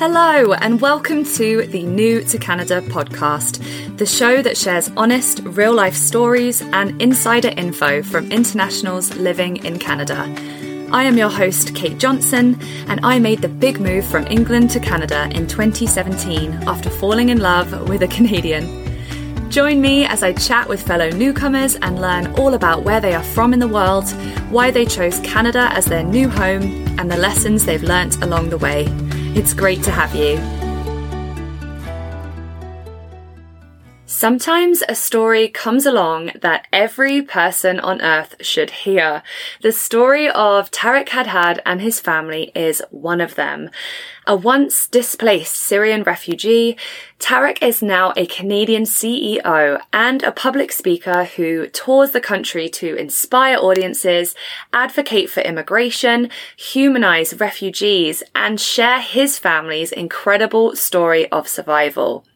Hello, and welcome to the New to Canada podcast, the show that shares honest, real life stories and insider info from internationals living in Canada. I am your host, Kate Johnson, and I made the big move from England to Canada in 2017 after falling in love with a Canadian. Join me as I chat with fellow newcomers and learn all about where they are from in the world, why they chose Canada as their new home, and the lessons they've learnt along the way. It's great to have you. Sometimes a story comes along that every person on earth should hear. The story of Tareq Hadhad and his family is one of them. A once displaced Syrian refugee, Tareq is now a Canadian CEO and a public speaker who tours the country to inspire audiences, advocate for immigration, humanize refugees, and share his family's incredible story of survival.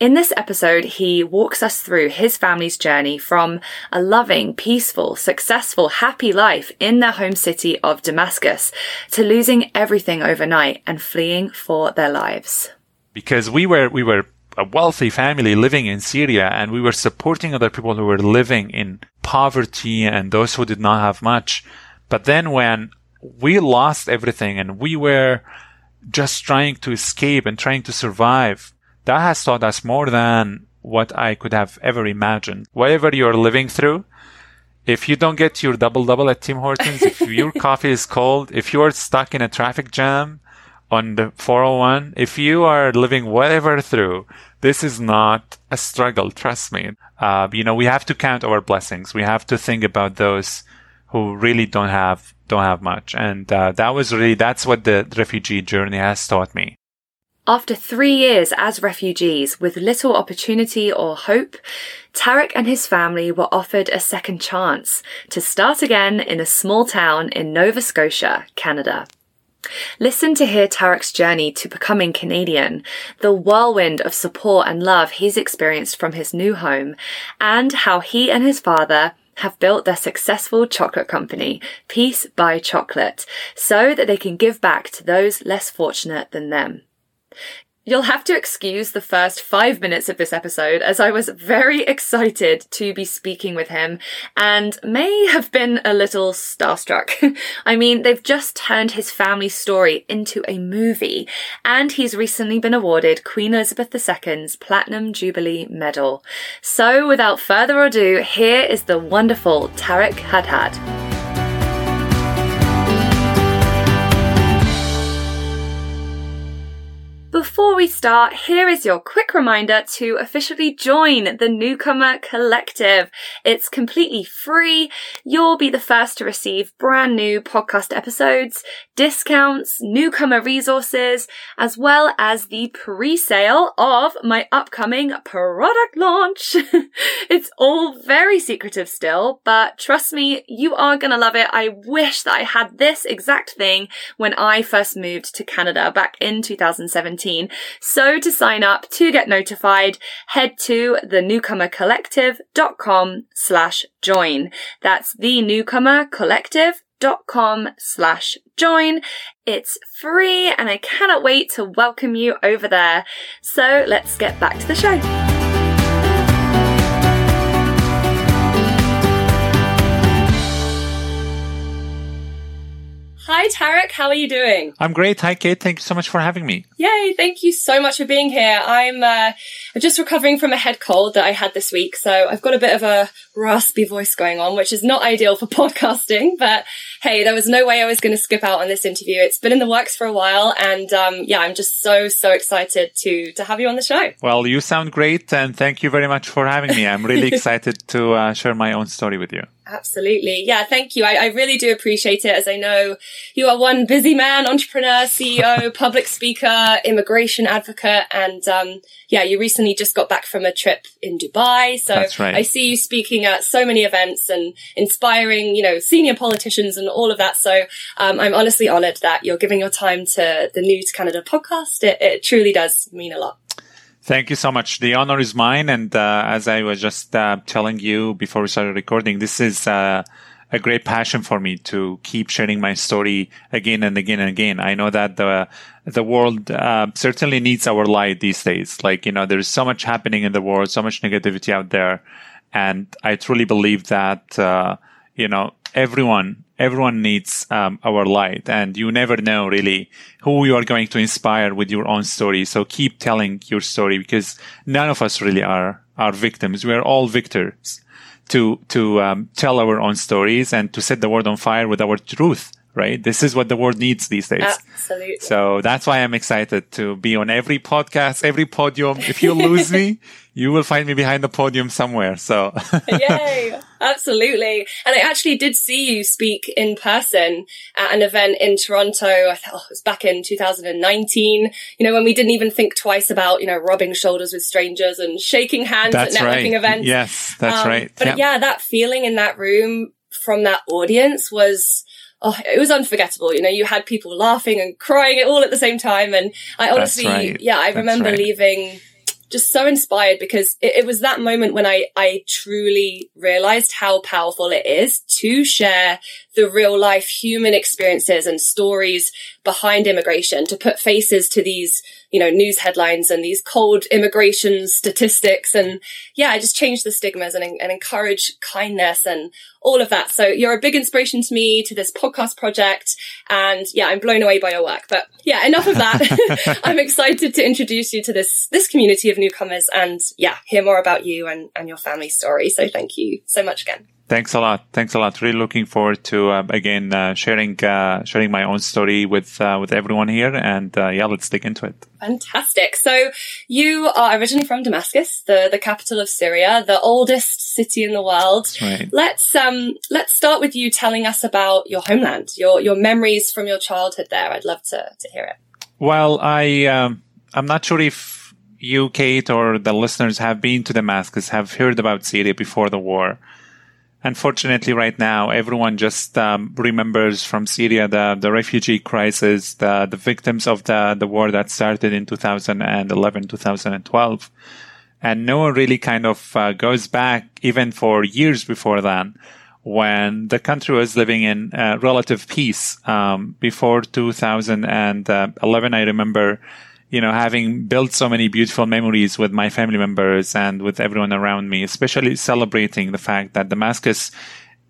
In this episode, he walks us through his family's journey from a loving, peaceful, successful, happy life in their home city of Damascus to losing everything overnight and fleeing for their lives. Because we were, we were a wealthy family living in Syria and we were supporting other people who were living in poverty and those who did not have much. But then when we lost everything and we were just trying to escape and trying to survive, that has taught us more than what I could have ever imagined. Whatever you're living through, if you don't get your double double at Tim Hortons, if your coffee is cold, if you're stuck in a traffic jam on the 401, if you are living whatever through, this is not a struggle. Trust me. Uh, you know, we have to count our blessings. We have to think about those who really don't have don't have much, and uh, that was really that's what the refugee journey has taught me. After three years as refugees with little opportunity or hope, Tareq and his family were offered a second chance to start again in a small town in Nova Scotia, Canada. Listen to hear Tareq's journey to becoming Canadian, the whirlwind of support and love he's experienced from his new home, and how he and his father have built their successful chocolate company, Peace by Chocolate, so that they can give back to those less fortunate than them. You'll have to excuse the first five minutes of this episode as I was very excited to be speaking with him and may have been a little starstruck. I mean, they've just turned his family story into a movie and he's recently been awarded Queen Elizabeth II's Platinum Jubilee Medal. So without further ado, here is the wonderful Tareq Hadhad. Before we start, here is your quick reminder to officially join the Newcomer Collective. It's completely free. You'll be the first to receive brand new podcast episodes, discounts, newcomer resources, as well as the pre-sale of my upcoming product launch. it's all very secretive still, but trust me, you are gonna love it. I wish that I had this exact thing when I first moved to Canada back in 2017. So to sign up to get notified, head to thenewcomercollective.com slash join. That's the newcomer dot com slash join. It's free and I cannot wait to welcome you over there. So let's get back to the show. Hi, Tareq. How are you doing? I'm great. Hi, Kate. Thank you so much for having me. Yay. Thank you so much for being here. I'm, uh, just recovering from a head cold that I had this week. So I've got a bit of a raspy voice going on, which is not ideal for podcasting, but hey, there was no way I was going to skip out on this interview. It's been in the works for a while. And, um, yeah, I'm just so, so excited to, to have you on the show. Well, you sound great. And thank you very much for having me. I'm really excited to uh, share my own story with you. Absolutely. Yeah, thank you. I, I, really do appreciate it as I know you are one busy man, entrepreneur, CEO, public speaker, immigration advocate. And, um, yeah, you recently just got back from a trip in Dubai. So right. I see you speaking at so many events and inspiring, you know, senior politicians and all of that. So, um, I'm honestly honored that you're giving your time to the New to Canada podcast. It, it truly does mean a lot. Thank you so much. The honor is mine. And uh, as I was just uh, telling you before we started recording, this is uh, a great passion for me to keep sharing my story again and again and again. I know that the the world uh, certainly needs our light these days. Like you know, there's so much happening in the world, so much negativity out there, and I truly believe that uh, you know everyone everyone needs um, our light and you never know really who you are going to inspire with your own story. So keep telling your story because none of us really are are victims. We are all victors to to um, tell our own stories and to set the world on fire with our truth right? This is what the world needs these days. Absolutely. So that's why i'm excited to be on every podcast every podium. If you lose me you will find me behind the podium somewhere. So, yay, absolutely. And I actually did see you speak in person at an event in Toronto. I thought oh, it was back in 2019. You know, when we didn't even think twice about you know rubbing shoulders with strangers and shaking hands that's at networking right. events. Yes, that's um, right. But yeah, that feeling in that room from that audience was oh, it was unforgettable. You know, you had people laughing and crying all at the same time. And I honestly, right. yeah, I remember right. leaving just so inspired because it, it, was that moment when I, I truly realized how powerful it is to share the real life human experiences and stories behind immigration, to put faces to these, you know, news headlines and these cold immigration statistics. And yeah, I just change the stigmas and, and encourage kindness and all of that. So you're a big inspiration to me, to this podcast project. And yeah, I'm blown away by your work. But yeah, enough of that. I'm excited to introduce you to this, this community of newcomers and yeah, hear more about you and, and your family story. So thank you so much again. Thanks a lot. Thanks a lot. Really looking forward to uh, again uh, sharing uh, sharing my own story with uh, with everyone here, and uh, yeah, let's dig into it. Fantastic. So you are originally from Damascus, the the capital of Syria, the oldest city in the world. Right. Let's um let's start with you telling us about your homeland, your your memories from your childhood there. I'd love to to hear it. Well, I um, I'm not sure if you, Kate, or the listeners have been to Damascus, have heard about Syria before the war. Unfortunately, right now, everyone just um, remembers from Syria the, the refugee crisis, the, the victims of the, the war that started in 2011, 2012. And no one really kind of uh, goes back even for years before then when the country was living in uh, relative peace. Um, before 2011, I remember you know, having built so many beautiful memories with my family members and with everyone around me, especially celebrating the fact that Damascus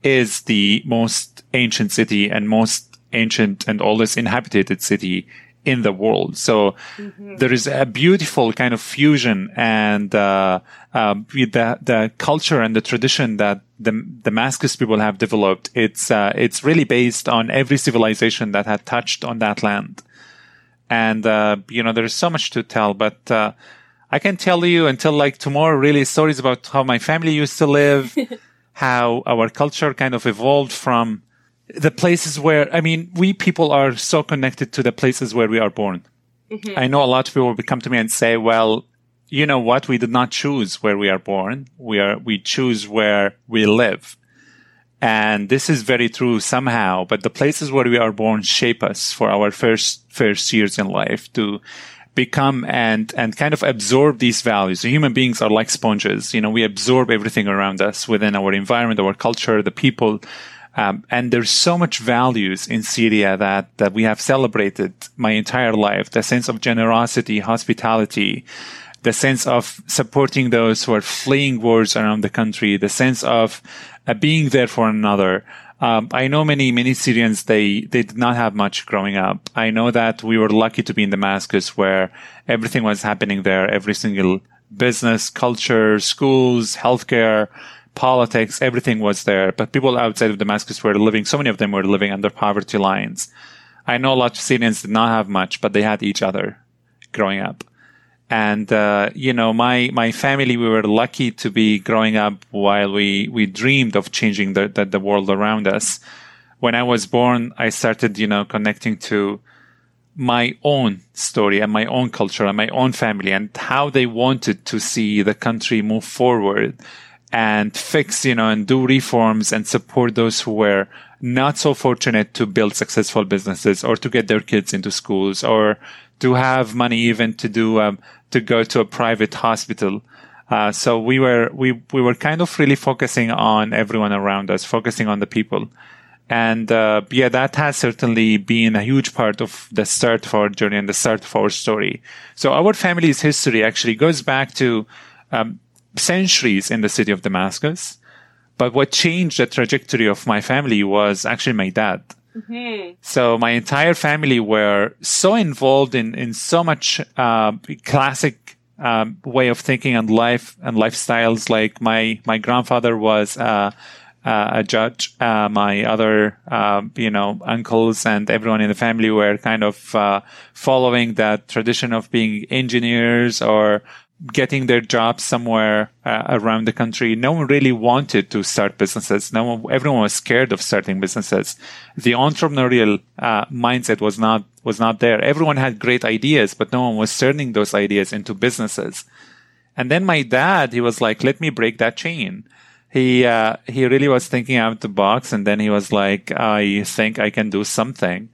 is the most ancient city and most ancient and oldest inhabited city in the world. So mm-hmm. there is a beautiful kind of fusion and uh, uh, with the the culture and the tradition that the Damascus people have developed. It's uh, it's really based on every civilization that had touched on that land and uh, you know there's so much to tell but uh, i can tell you until like tomorrow really stories about how my family used to live how our culture kind of evolved from the places where i mean we people are so connected to the places where we are born. Mm-hmm. i know a lot of people will come to me and say well you know what? We did not choose where we are born. We are we choose where we live and this is very true somehow, but the places where we are born shape us for our first, first years in life to become and, and kind of absorb these values. Human beings are like sponges. You know, we absorb everything around us within our environment, our culture, the people. Um, and there's so much values in Syria that, that we have celebrated my entire life. The sense of generosity, hospitality, the sense of supporting those who are fleeing wars around the country, the sense of uh, being there for another. Um, I know many, many Syrians, they, they did not have much growing up. I know that we were lucky to be in Damascus where everything was happening there, every single business, culture, schools, healthcare, politics, everything was there. But people outside of Damascus were living, so many of them were living under poverty lines. I know a lot of Syrians did not have much, but they had each other growing up and uh, you know my my family we were lucky to be growing up while we we dreamed of changing the, the, the world around us. When i was born i started you know connecting to my own story and my own culture and my own family and how they wanted to see the country move forward and fix you know and do reforms and support those who were not so fortunate to build successful businesses or to get their kids into schools or to have money even to do um, to go to a private hospital. Uh, so we were we we were kind of really focusing on everyone around us, focusing on the people, and uh, yeah, that has certainly been a huge part of the start of our journey and the start of our story. So our family's history actually goes back to um, centuries in the city of Damascus. But what changed the trajectory of my family was actually my dad. Mm-hmm. So my entire family were so involved in in so much uh, classic um, way of thinking and life and lifestyles. Like my my grandfather was uh, uh, a judge. Uh, my other um, you know uncles and everyone in the family were kind of uh, following that tradition of being engineers or getting their jobs somewhere uh, around the country. No one really wanted to start businesses. No one, everyone was scared of starting businesses. The entrepreneurial uh, mindset was not was not there. Everyone had great ideas, but no one was turning those ideas into businesses. And then my dad, he was like, "Let me break that chain." He uh, he really was thinking out of the box, and then he was like, "I think I can do something,"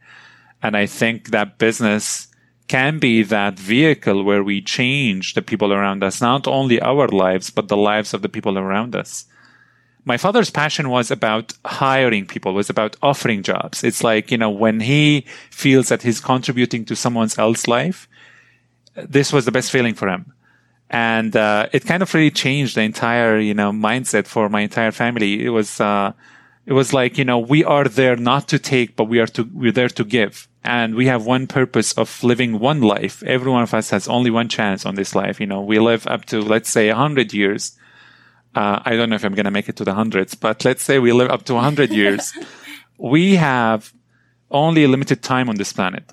and I think that business can be that vehicle where we change the people around us, not only our lives, but the lives of the people around us. My father's passion was about hiring people, was about offering jobs. It's like, you know, when he feels that he's contributing to someone else's life, this was the best feeling for him. And, uh, it kind of really changed the entire, you know, mindset for my entire family. It was, uh, it was like, you know, we are there not to take, but we are to, we're there to give. And we have one purpose of living one life. Every one of us has only one chance on this life. You know, we live up to, let's say, a hundred years. Uh, I don't know if I'm going to make it to the hundreds, but let's say we live up to a hundred years. we have only a limited time on this planet.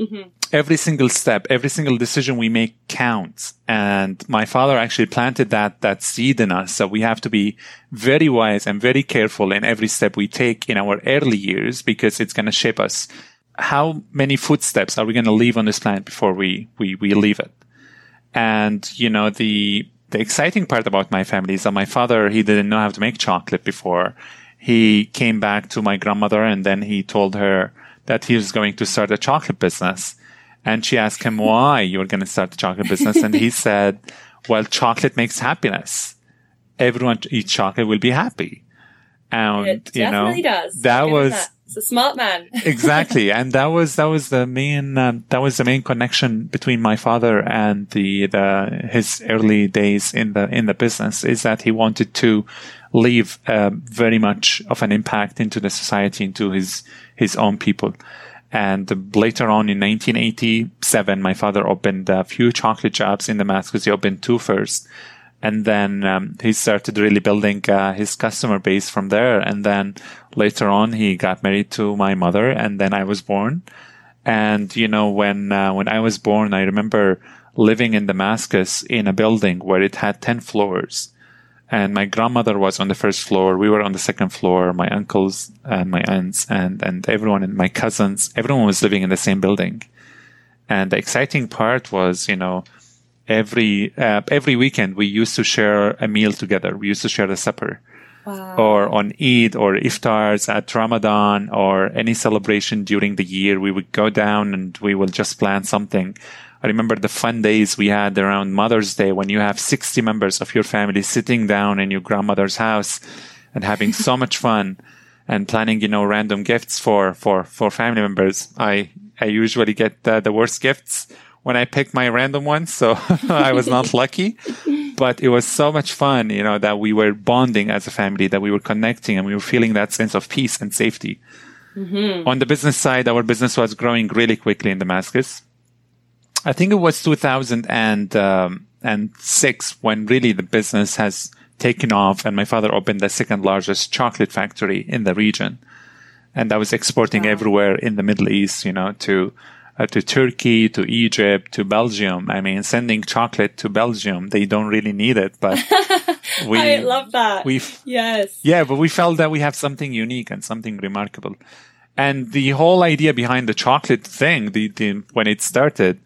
Mm-hmm. Every single step, every single decision we make counts. And my father actually planted that, that seed in us. So we have to be very wise and very careful in every step we take in our early years because it's going to shape us. How many footsteps are we going to leave on this planet before we, we, we leave it? And, you know, the, the exciting part about my family is that my father, he didn't know how to make chocolate before. He came back to my grandmother and then he told her, that he was going to start a chocolate business. And she asked him why you were going to start a chocolate business. And he said, well, chocolate makes happiness. Everyone eats chocolate will be happy. And, it you know, does. that was, that. It's a smart man. exactly. And that was, that was the main, uh, that was the main connection between my father and the, the, his early days in the, in the business is that he wanted to leave uh, very much of an impact into the society, into his, his own people. And later on in 1987, my father opened a few chocolate shops in Damascus. He opened two first. And then um, he started really building uh, his customer base from there. And then later on, he got married to my mother, and then I was born. And you know, when uh, when I was born, I remember living in Damascus in a building where it had ten floors, and my grandmother was on the first floor. We were on the second floor. My uncles and my aunts and and everyone and my cousins, everyone was living in the same building. And the exciting part was, you know, every uh, every weekend we used to share a meal together. We used to share a supper. Wow. Or on Eid or iftars at Ramadan or any celebration during the year, we would go down and we will just plan something I remember the fun days we had around Mother's Day when you have 60 members of your family sitting down in your grandmother's house and having so much fun and planning, you know, random gifts for, for, for family members. I, I usually get the, the worst gifts when I picked my random one, So I was not lucky, but it was so much fun, you know, that we were bonding as a family, that we were connecting and we were feeling that sense of peace and safety. Mm-hmm. On the business side, our business was growing really quickly in Damascus. I think it was 2006 um, when really the business has taken off and my father opened the second largest chocolate factory in the region. And I was exporting wow. everywhere in the Middle East, you know, to, uh, to Turkey, to Egypt, to Belgium. I mean, sending chocolate to Belgium, they don't really need it, but we I love that. We yes. Yeah, but we felt that we have something unique and something remarkable. And the whole idea behind the chocolate thing, the, the when it started,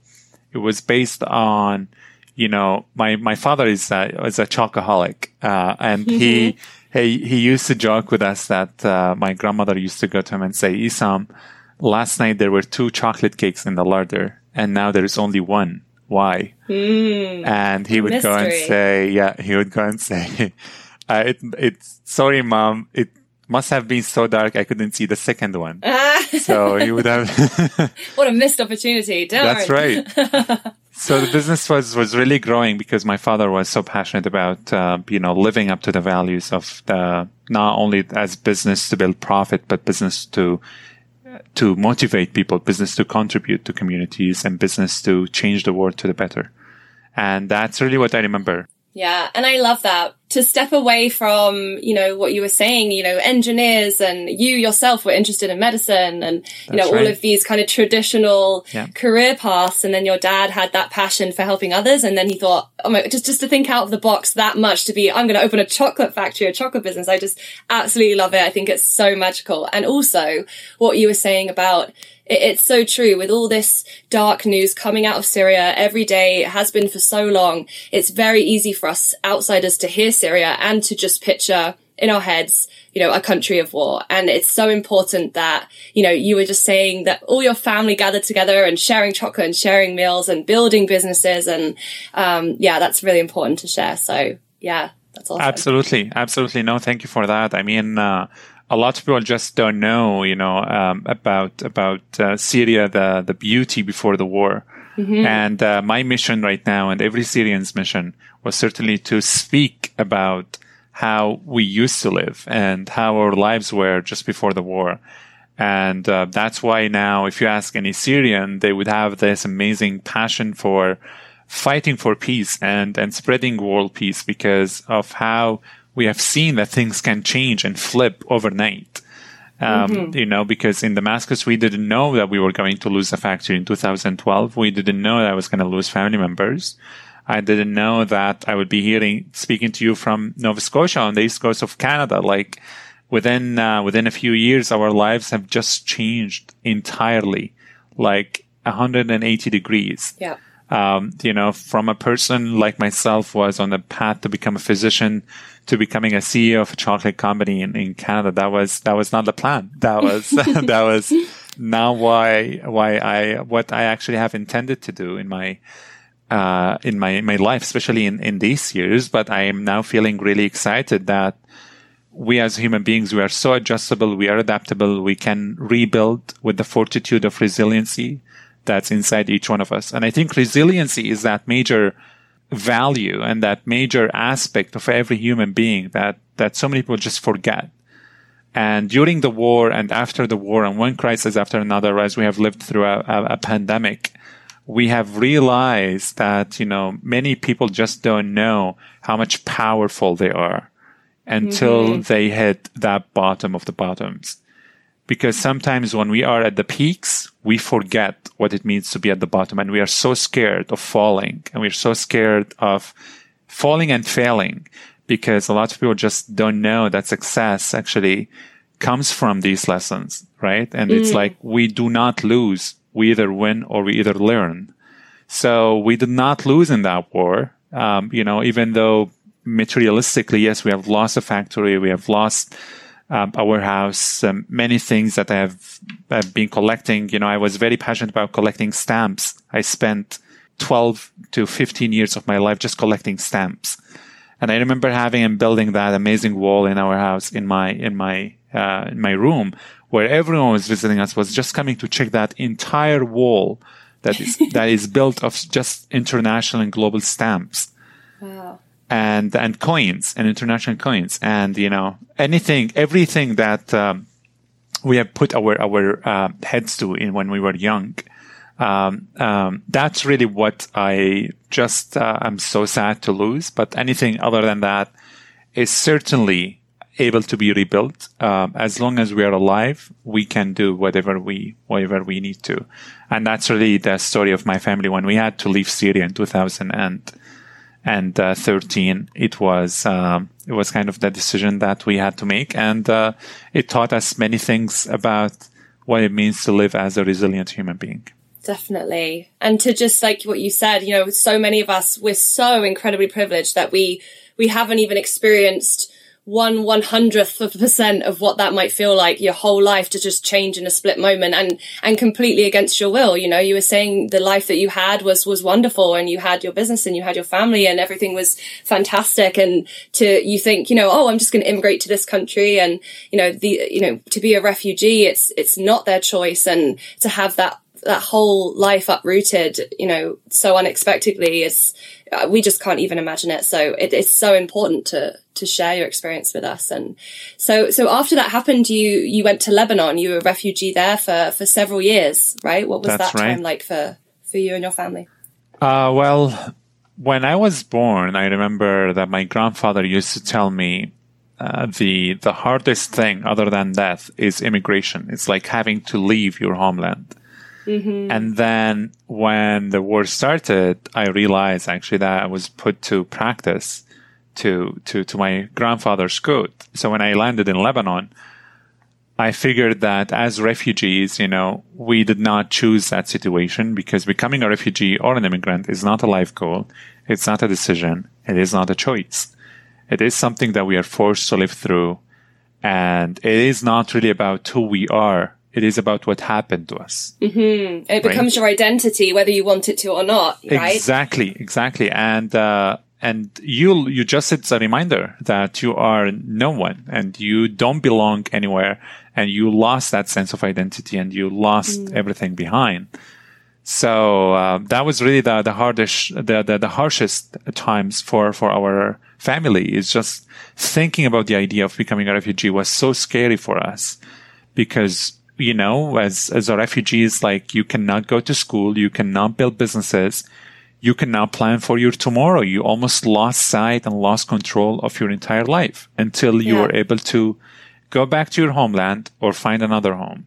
it was based on, you know, my, my father is a, is a chocoholic, uh, and mm-hmm. he, he, he used to joke with us that, uh, my grandmother used to go to him and say, Isam, last night there were two chocolate cakes in the larder and now there is only one. why? Mm, and he would mystery. go and say, yeah, he would go and say, uh, it, it's sorry, mom. It must have been so dark I couldn't see the second one. so he would have. what a missed opportunity. Darn. That's right. so the business was, was really growing because my father was so passionate about, uh, you know, living up to the values of the, not only as business to build profit, but business to, to motivate people, business to contribute to communities and business to change the world to the better. And that's really what I remember. Yeah. And I love that to step away from, you know, what you were saying, you know, engineers and you yourself were interested in medicine and, you know, right. all of these kind of traditional Yeah. career paths. And then your dad had that passion for helping others. And then he thought, oh my, just, just to think out of the box that much to be, I'm going to open a chocolate factory, a chocolate business. I just absolutely love it. I think it's so magical. And also what you were saying about it, it's so true with all this dark news coming out of Syria every day. It has been for so long. It's very easy for us outsiders to hear Syria and to just picture in our heads, you know, a country of war. And it's so important that, you know, you were just saying that all your family gathered together and sharing chocolate and sharing meals and building businesses. And, um, yeah, that's really important to share. So yeah, that's awesome. Absolutely, absolutely. No, thank you for that. I mean, uh, a lot of people just don't know, you know, um, about about uh, Syria, the the beauty before the war. And uh, my mission right now, and every Syrian's mission, was certainly to speak about how we used to live and how our lives were just before the war. And uh, that's why now, if you ask any Syrian, they would have this amazing passion for fighting for peace and, and spreading world peace because of how we have seen that things can change and flip overnight. Um, You know, because in Damascus, we didn't know that we were going to lose the factory in 2012. We didn't know that I was going to lose family members. I didn't know that I would be hearing, speaking to you from Nova Scotia on the east coast of Canada. Like within, uh, within a few years, our lives have just changed entirely, like 180 degrees Yeah. um, you know, from a person like myself was on the path to become a physician to becoming a CEO of a chocolate company in, in Canada. That was, that was not the plan. That was, that was not why, why I, what I actually have intended to do in my, uh, in my, my life, especially in, in these years. But I am now feeling really excited that we as human beings, we are so adjustable, we are adaptable, we can rebuild with the fortitude of resiliency that's inside each one of us. And I think resiliency is that major value and that major aspect of every human being that, that so many people just forget. And during the war and after the war and one crisis after another, as we have lived through a, a, a pandemic, we have realized that, you know, many people just don't know how much powerful they are until mm-hmm. they hit that bottom of the bottoms. Because sometimes when we are at the peaks, we forget what it means to be at the bottom and we are so scared of falling and we're so scared of falling and failing because a lot of people just don't know that success actually comes from these lessons, right? And it's like we do not lose. We either win or we either learn. So we did not lose in that war. Um, you know, even though materialistically, yes, we have lost a factory, we have lost a warehouse, um, many things that I have, have been collecting. You know, I was very passionate about collecting stamps. I spent 12 to 15 years of my life just collecting stamps. And I remember having and building that amazing wall in our house in my, in my, uh, in my room where everyone was visiting us was just coming to check that entire wall that is, that is built of just international and global stamps Wow. And and coins and international coins and you know anything everything that um, we have put our our uh, heads to in when we were young um, um, that's really what I just uh, I'm so sad to lose but anything other than that is certainly able to be rebuilt. Um, as long as we are alive we can do whatever we whatever we need to. And that's really the story of my family. When we had to leave Syria in 2000 and and uh, 13 it was um, it was kind of the decision that we had to make and uh, it taught us many things about what it means to live as a resilient human being Definitely. And to just like what you said, you know, so many of us, we're so incredibly privileged that we, we haven't even experienced one one hundredth of a percent of what that might feel like your whole life to just change in a split moment and and completely against your will. You know you were saying the life that you had was was wonderful and you had your business and you had your family and everything was fantastic. And to you think you know oh i'm just going to immigrate to this country and you know the you know to be a refugee it's it's not their choice and to have that that whole life uprooted, you know, so unexpectedly is, uh, we just can't even imagine it. So it is so important to, to share your experience with us. And so, so after that happened, you, you went to Lebanon, you were a refugee there for, for several years, right? What was That's that right. time like for, for you and your family? Uh, well, when I was born, I remember that my grandfather used to tell me uh, the the hardest thing other than death is immigration. It's like having to leave your homeland. Mm-hmm. And then when the war started, I realized actually that I was put to practice to to to my grandfather's code. So when I landed in Lebanon, I figured that as refugees, you know, we did not choose that situation because becoming a refugee or an immigrant is not a life goal. It's not a decision. It is not a choice. It is something that we are forced to live through. And it is not really about who we are. It is about what happened to us. Mm-hmm. It becomes your identity, whether you want it to or not, right? Exactly, exactly. And, uh, and you, you just, it's a reminder that you are no one and you don't belong anywhere and you lost that sense of identity and you lost Mm. everything behind. So, uh, that was really the, the hardest, the, the, the harshest times for, for our family is just thinking about the idea of becoming a refugee was so scary for us because you know, as, as a refugees, like you cannot go to school, you cannot build businesses, you cannot plan for your tomorrow. You almost lost sight and lost control of your entire life until you Yeah. were able to go back to your homeland or find another home.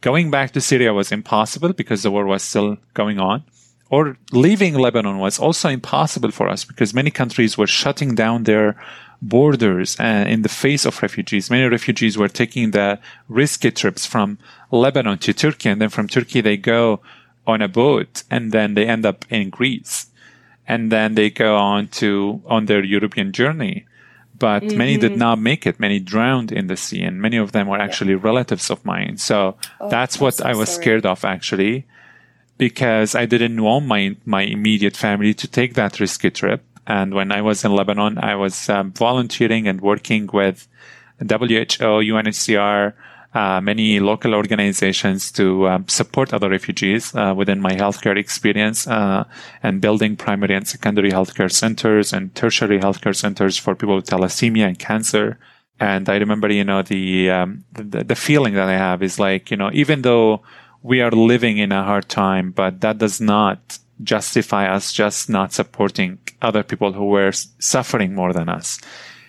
Going back to Syria was impossible because the war was still going on. Or leaving Lebanon was also impossible for us because many countries were shutting down their borders and in the face of refugees. Many refugees were taking the risky trips from Lebanon to Turkey and then from Turkey they go on a boat and then they end up in Greece and then they go on to on their European journey. But many did mm-hmm. not make it. Many drowned in the sea, and many of them were actually relatives of mine. So oh, that's I'm what so I was sorry. scared of, actually, because I didn't want my my immediate family to take that risky trip. And when I was in Lebanon, I was um, volunteering and working with WHO, UNHCR, uh, many local organizations to um, support other refugees uh, within my healthcare experience uh, and building primary and secondary healthcare centers and tertiary healthcare centers for people with thalassemia and cancer. And I remember, you know, the, um, the the feeling that I have is like, you know, even though we are living in a hard time, but that does not justify us just not supporting other people who were suffering more than us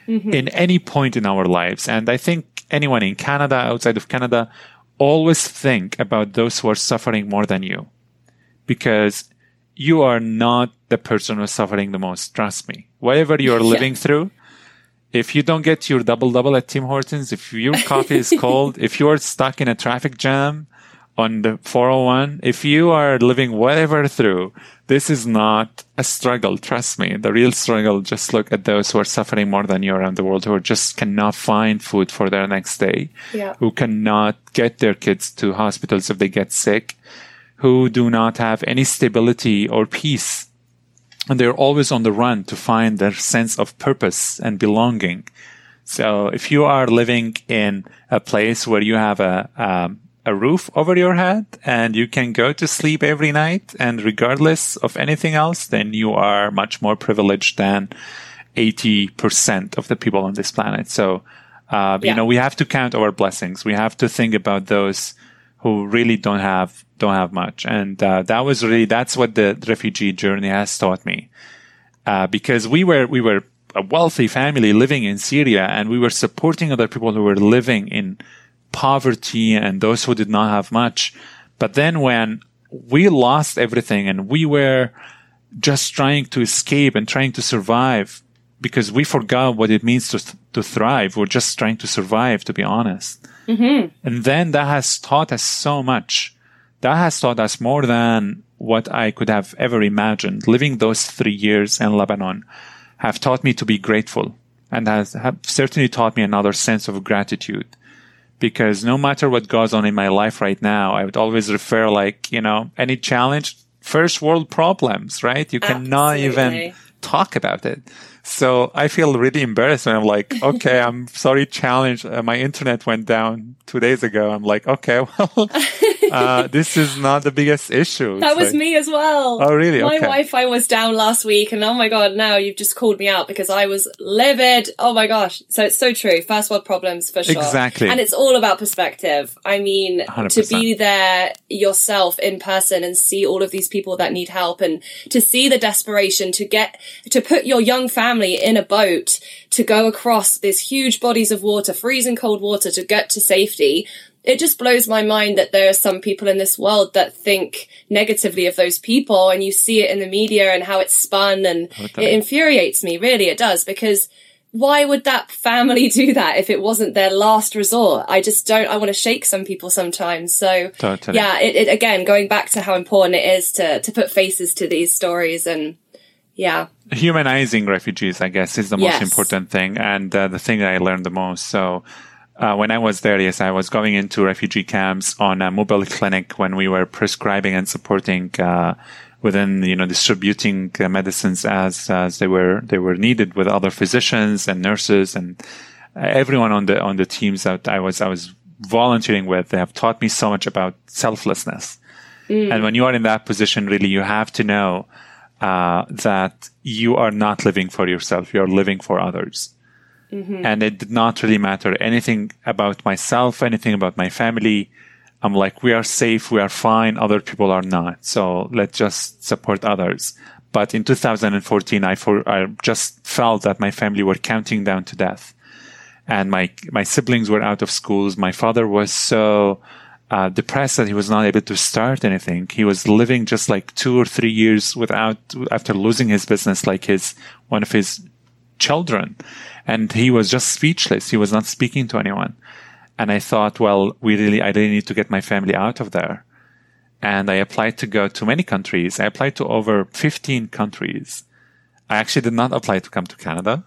mm-hmm. in any point in our lives. And I think anyone in Canada, outside of Canada, always think about those who are suffering more than you because you are not the person who's suffering the most. Trust me. Whatever you are Yeah. living through, if you don't get your double double at Tim Hortons, if your coffee is cold, if you are stuck in a traffic jam on the 401, if you are living whatever through, this is not a struggle. Trust me. The real struggle, just look at those who are suffering more than you around the world, who just cannot find food for their next day, Yeah. who cannot get their kids to hospitals if they get sick, who do not have any stability or peace and they're always on the run to find their sense of purpose and belonging. So if you are living in a place where you have a um, a roof over your head and you can go to sleep every night and regardless of anything else, then you are much more privileged than 80% of the people on this planet. So, uh, you know, we have to count our blessings. We have to think about those who really don't have don't have much and uh, that was really that's what the refugee journey has taught me uh, because we were we were a wealthy family living in Syria and we were supporting other people who were living in poverty and those who did not have much but then when we lost everything and we were just trying to escape and trying to survive because we forgot what it means to to thrive we're just trying to survive to be honest mm-hmm. and then that has taught us so much. That has taught us more than what I could have ever imagined. Living those three years in Lebanon have taught me to be grateful and has have certainly taught me another sense of gratitude. Because no matter what goes on in my life right now, I would always refer like, you know, any challenge, first world problems, right? You cannot Absolutely. even talk about it. So I feel really embarrassed when I'm like, okay, I'm sorry, challenge. Uh, my internet went down two days ago. I'm like, okay, well, uh, this is not the biggest issue. That was like- me as well. Oh, really? My Okay. Wi-Fi was down last week, and oh my god, now you've just called me out because I was livid. Oh my gosh! So it's so true. First world problems for sure. Exactly. and it's all about perspective. I mean, to 100%. be there yourself in person and see all of these people that need help, and to see the desperation to get to put your young family in a boat to go across these huge bodies of water, freezing cold water, to get to safety it just blows my mind that there are some people in this world that think negatively of those people and you see it in the media and how it's spun and it infuriates me. Really it does because why would that family do that if it wasn't their last resort? I just don't i want to shake some people sometimes so Totally. yeah it, it again going back to how important it is to to put faces to these stories and yeah humanizing refugees, I guess, is the most important thing and uh, the thing that I learned the most. So, uh, when I was there, yes, I was going into refugee camps on a mobile clinic when we were prescribing and supporting, uh, within, you know, distributing uh, medicines as, as they were, they were needed with other physicians and nurses and everyone on the, on the teams that I was, I was volunteering with. They have taught me so much about selflessness. And when you are in that position, really, you have to know uh, that you are not living for yourself, you are living for others. And it did not really matter anything about myself, anything about my family. I'm like, we are safe, we are fine, other people are not. So let's just support others. But in 2014, I, for, I just felt that my family were counting down to death. And my, my siblings were out of schools. My father was so, uh, depressed that he was not able to start anything. He was living just like two or three years without, after losing his business, like his, one of his children. And he was just speechless. He was not speaking to anyone. And I thought, well, we really, I really need to get my family out of there. And I applied to go to many countries. I applied to over 15 countries. I actually did not apply to come to Canada.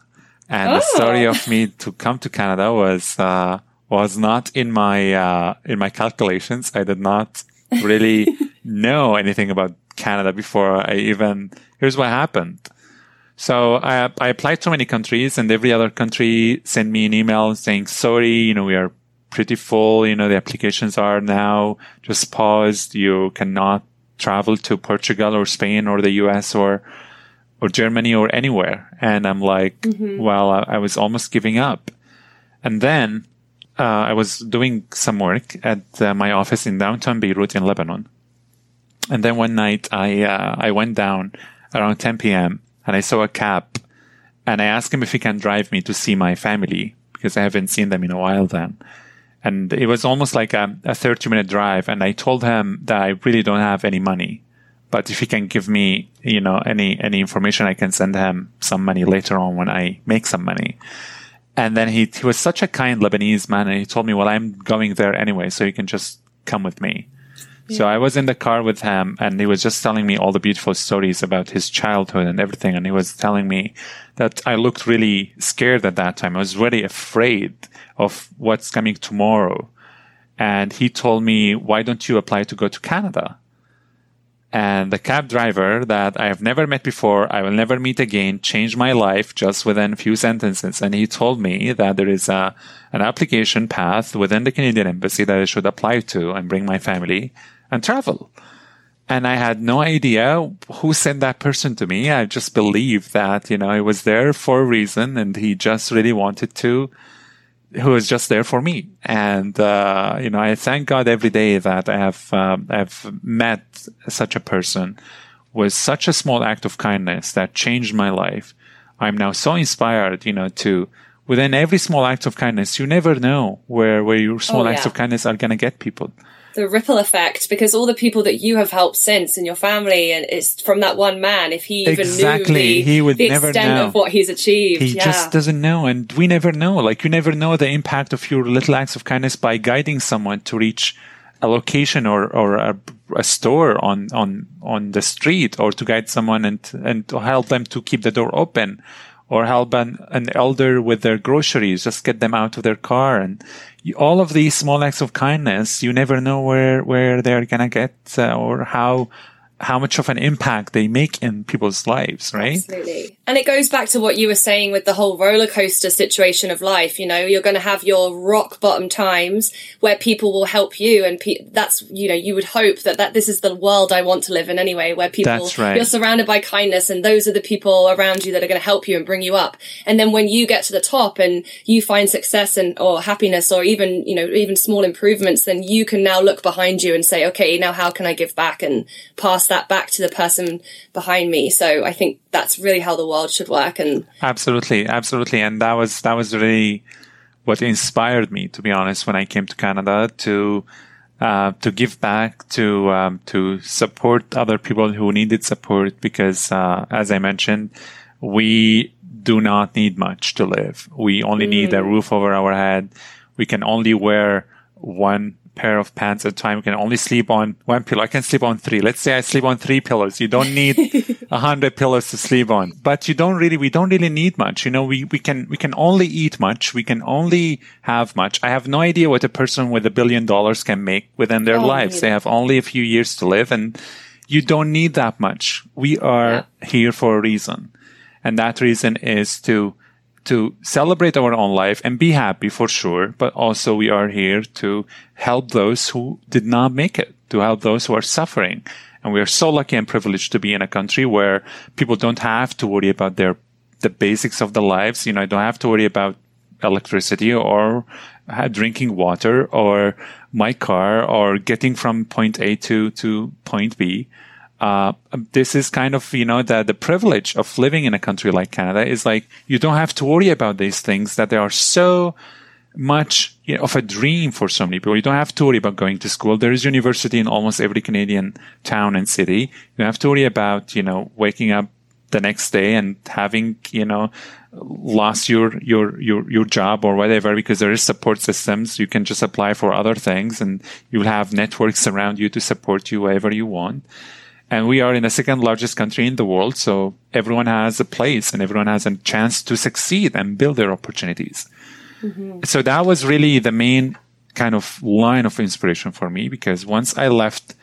And the Oh. story of me to come to Canada was, uh, was not in my, uh, in my calculations. I did not really know anything about Canada before I even, here's what happened. So I, I applied to many countries and every other country sent me an email saying, sorry, you know, we are pretty full. You know, the applications are now just paused. You cannot travel to Portugal or Spain or the US or, or Germany or anywhere. And I'm like, well, I, I was almost giving up. And then, uh, I was doing some work at uh, my office in downtown Beirut in Lebanon. And then one night I, uh, I went down around 10 p.m. and I saw a cab and I asked him if he can drive me to see my family because I haven't seen them in a while then. And it was almost like a, a 30 minute drive. And I told him that I really don't have any money, but if he can give me, you know, any, any information, I can send him some money later on when I make some money. And then he, he was such a kind Lebanese man. And he told me, well, I'm going there anyway, so you can just come with me. So I was in the car with him and he was just telling me all the beautiful stories about his childhood and everything. And he was telling me that I looked really scared at that time. I was really afraid of what's coming tomorrow. And he told me, why don't you apply to go to Canada? And the cab driver that I have never met before, I will never meet again, changed my life just within a few sentences. And he told me that there is a, an application path within the Canadian embassy that I should apply to and bring my family and travel. And I had no idea who sent that person to me. I just believed that, you know, I was there for a reason and he just really wanted to, who was just there for me. And, uh, you know, I thank God every day that I have, um, I've met such a person with such a small act of kindness that changed my life. I'm now so inspired, you know, to, within every small act of kindness, you never know where, where your small Oh, acts of kindness are going to get people. The ripple effect because all the people that you have helped since in your family and it's from that one man if he even Exactly. knew the, He would the never extent know. of what he's achieved He yeah just doesn't know, and we never know. Like you never know the impact of your little acts of kindness by guiding someone to reach a location or or a, a store on on on the street, or to guide someone and and to help them to keep the door open, or help an, an elder with their groceries, just get them out of their car. And all of these small acts of kindness, you never know where, where they're going to get uh, or how, how much of an impact they make in people's lives, right? Absolutely. And it goes back to what you were saying with the whole roller coaster situation of life. You know, you're going to have your rock bottom times where people will help you. And pe- that's, you know, you would hope that, that this is the world I want to live in anyway, where people, right. you're surrounded by kindness and those are the people around you that are going to help you and bring you up. And then when you get to the top and you find success and, or happiness or even, you know, even small improvements, then you can now look behind you and say, okay, now how can I give back and pass that back to the person behind me? So I think that's really how the world should work. And absolutely, absolutely. And that was, that was really what inspired me, to be honest, when I came to Canada to, uh, to give back, to, um, to support other people who needed support because, uh, as I mentioned, we do not need much to live. We only mm. need a roof over our head. We can only wear one pair of pants at a time. You can only sleep on one pillow. I can sleep on three. Let's say I sleep on three pillows. You don't need a hundred pillows to sleep on, but you don't really, we don't really need much. You know, we, we can, we can only eat much. We can only have much. I have no idea what a person with a billion dollars can make within their oh, lives. They have only a few years to live and you don't need that much. We are yeah. here for a reason. And that reason is to to celebrate our own life and be happy for sure, but also we are here to help those who did not make it, to help those who are suffering. And we are so lucky and privileged to be in a country where people don't have to worry about their the basics of the lives. You know, I don't have to worry about electricity or uh, drinking water or my car or getting from point A to, to point B uh, this is kind of, you know, the, the privilege of living in a country like Canada is like, you don't have to worry about these things that they are so much you know, of a dream for so many people. You don't have to worry about going to school. There is university in almost every Canadian town and city. You don't have to worry about, you know, waking up the next day and having, you know, lost your, your, your, your job or whatever because there is support systems. You can just apply for other things and you'll have networks around you to support you wherever you want. And we are in the second largest country in the world. So everyone has a place and everyone has a chance to succeed and build their opportunities. Mm-hmm. So that was really the main kind of line of inspiration for me because once I left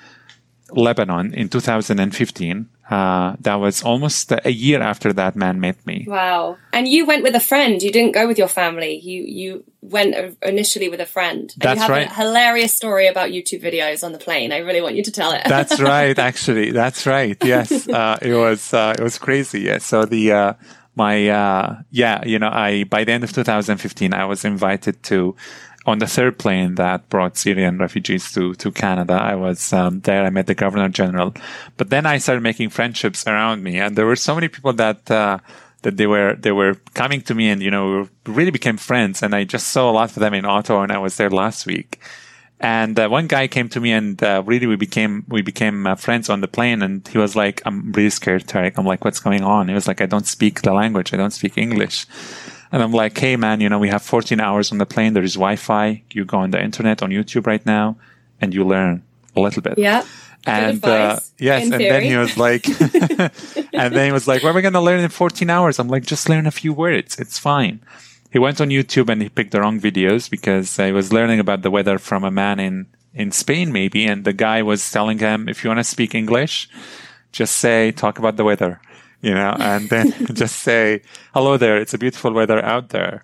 Lebanon in 2015, uh, that was almost a year after that man met me. Wow! And you went with a friend. You didn't go with your family. You you went initially with a friend. And That's you have right. A hilarious story about YouTube videos on the plane. I really want you to tell it. That's right. Actually, that's right. Yes, uh, it was uh, it was crazy. Yes. So the uh, my uh, yeah, you know, I by the end of 2015, I was invited to on the third plane that brought Syrian refugees to, to Canada, I was um, there. I met the governor general, but then I started making friendships around me, and there were so many people that uh, that they were they were coming to me, and you know, really became friends. And I just saw a lot of them in Ottawa, and I was there last week. And uh, one guy came to me, and uh, really we became we became uh, friends on the plane. And he was like, "I'm really scared, Tareq." I'm like, "What's going on?" He was like, "I don't speak the language. I don't speak English." And I'm like, hey man, you know, we have 14 hours on the plane. There is Wi-Fi. You go on the internet on YouTube right now and you learn a little bit. Yeah. And uh, yes, and then he was like, and then he was like, "What are we going to learn in 14 hours?" I'm like, "Just learn a few words. It's fine." He went on YouTube and he picked the wrong videos because I was learning about the weather from a man in in Spain, maybe, and the guy was telling him, "If you want to speak English, just say talk about the weather." You know, and then just say, hello there. It's a beautiful weather out there.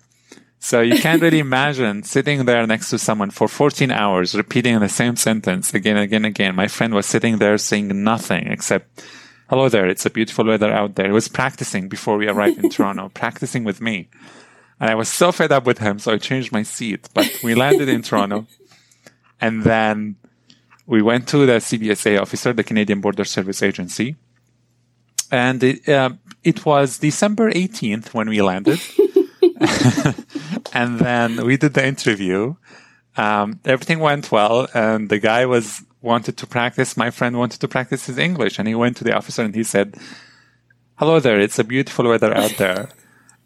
So you can't really imagine sitting there next to someone for 14 hours, repeating the same sentence again, and again, and again. My friend was sitting there saying nothing except, hello there. It's a beautiful weather out there. He was practicing before we arrived in Toronto, practicing with me. And I was so fed up with him. So I changed my seat, but we landed in Toronto and then we went to the CBSA officer, the Canadian Border Service Agency and it, uh, it was December 18th when we landed. and then we did the interview. Um, everything went well, and the guy was wanted to practice. My friend wanted to practice his English, and he went to the officer and he said, "Hello there, it's a beautiful weather out there."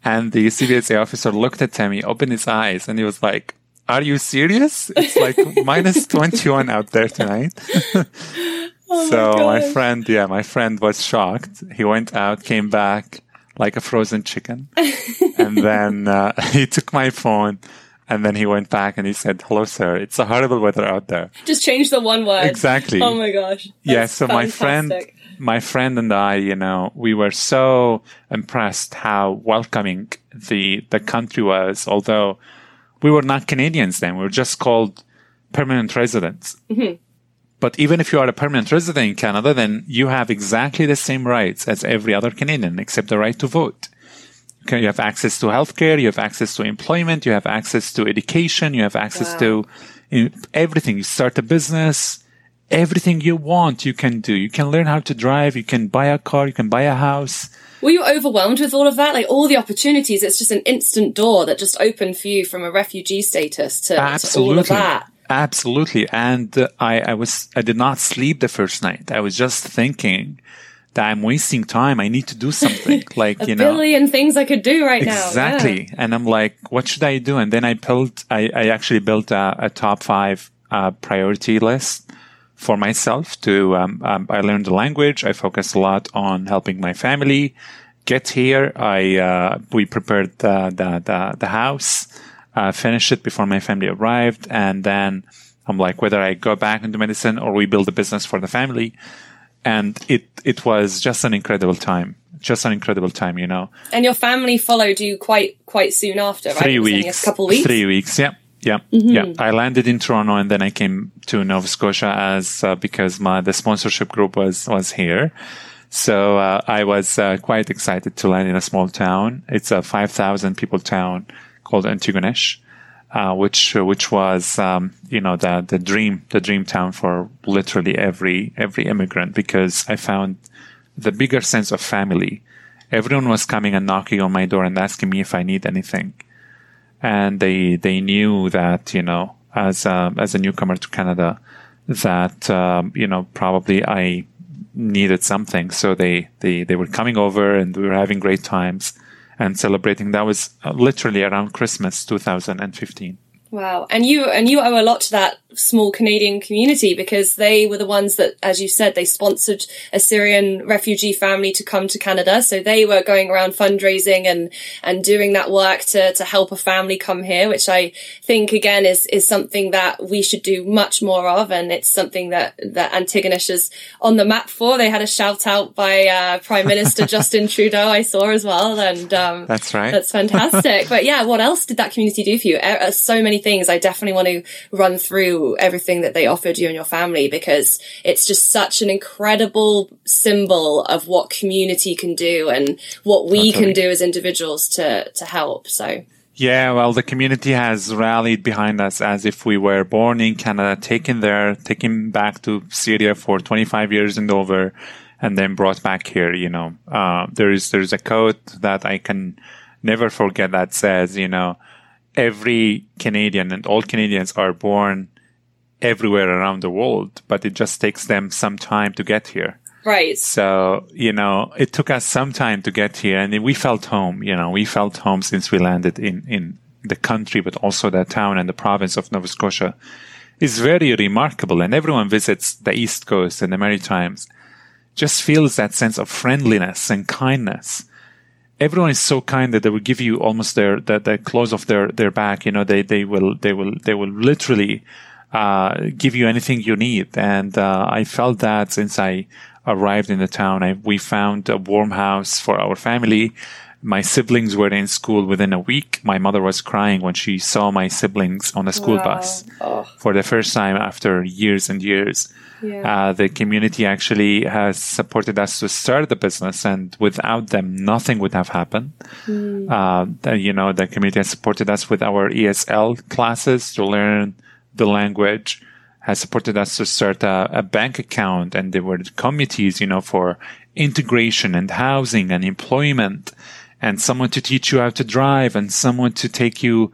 And the CBSA officer looked at him, he opened his eyes, and he was like, "Are you serious? It's like minus twenty one out there tonight." Oh so my, my, friend, yeah, my friend was shocked. He went out, came back, like a frozen chicken. and then uh, he took my phone and then he went back and he said, hello, sir. It's a horrible weather out there. Just change the one word. Exactly. Oh my gosh. yeah. So my friend, my friend and I, you know, we were so impressed how welcoming the, the country was, although we were not Canadians then. We were just called permanent residents. Mm-hmm. But even if you are a permanent resident in Canada, then you have exactly the same rights as every other Canadian, except the right to vote. Okay, you have access to healthcare, you have access to employment, you have access to education, you have access wow. to everything. You start a business, everything you want, you can do. You can learn how to drive, you can buy a car, you can buy a house. Were you overwhelmed with all of that? Like all the opportunities, it's just an instant door that just opened for you from a refugee status to, to all of that. Absolutely. And uh, I, I was, I did not sleep the first night. I was just thinking, that I'm wasting time. I need to do something like, you know, a billion things I could do right exactly. now. Exactly. Yeah. And I'm like, what should I do? And then I built, I, I actually built a, a top five, uh, priority list for myself to, um, um, I learned the language. I focused a lot on helping my family get here. I, uh, we prepared the, the, the, the house, uh, finished it before my family arrived. And then I'm like, whether I go back into medicine or we build a business for the family. And it it was just an incredible time. Just an incredible time you know. And your family followed you quite quite soon after right? Three weeks a couple weeks? Three weeks. Yeah. Yeah. Mm-hmm. yeah. I landed in toronto and then i came to nova scotia as uh, because my the sponsorship group was was here. So uh, i was uh, quite excited to land in a small town. It's a 5000 people town called antigonish uh, which which was um, you know the the dream the dream town for literally every every immigrant because I found the bigger sense of family. Everyone was coming and knocking on my door and asking me if I need anything, and they they knew that you know as a, as a newcomer to Canada that um, you know probably I needed something, so they they they were coming over and we were having great times and celebrating. That was uh, literally around Christmas 2015. Wow. And you, and you owe a lot to that small Canadian community because they were the ones that, as you said, they sponsored a Syrian refugee family to come to Canada. So they were going around fundraising and, and doing that work to, to help a family come here, which I think again is, is something that we should do much more of. And it's something that, that Antigonish is on the map for. They had a shout out by, uh, Prime Minister Justin Trudeau, I saw as well. And, um, that's right. That's fantastic. but yeah, what else did that community do for you? Uh, so many things I definitely want to run through everything that they offered you and your family because it's just such an incredible symbol of what community can do and what we can do as individuals to, to help. So. Yeah, well, the community has rallied behind us as if we were born in Canada, taken there, taken back to Syria for 25 years and over, and then brought back here. You know, uh, there is there's a quote that I can never forget that says, you know, every Canadian and all Canadians are born everywhere around the world, but it just takes them some time to get here. Right. So, you know, it took us some time to get here and we felt home, you know, we felt home since we landed in, in the country, but also the town and the province of Nova Scotia is very remarkable. And everyone visits the East Coast and the Maritimes just feels that sense of friendliness and kindness everyone is so kind that they will give you almost their the, the clothes off their their back. You know, they they will they will they will literally uh, give you anything you need. And uh, I felt that since I arrived in the town, I, we found a warm house for our family. My siblings were in school within a week. My mother was crying when she saw my siblings on a school wow. bus oh. for the first time after years and years. Yeah. Uh, the community actually has supported us to start the business, and without them, nothing would have happened. Mm. Uh, you know, the community has supported us with our ESL classes to learn the language, has supported us to start a, a bank account, and there were committees, you know, for integration and housing and employment, and someone to teach you how to drive, and someone to take you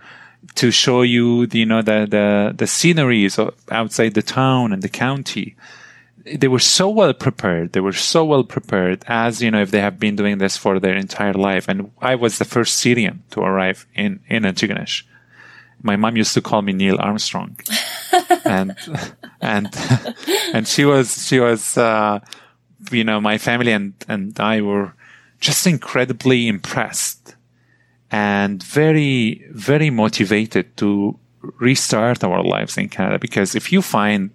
to show you the, you know, the, the, the sceneries outside the town and the county. They were so well prepared. They were so well prepared as, you know, if they have been doing this for their entire life. And I was the first Syrian to arrive in, in Antigonish. My mom used to call me Neil Armstrong. and, and, and she was, she was, uh, you know, my family and, and I were just incredibly impressed and very, very motivated to restart our lives in Canada. Because if you find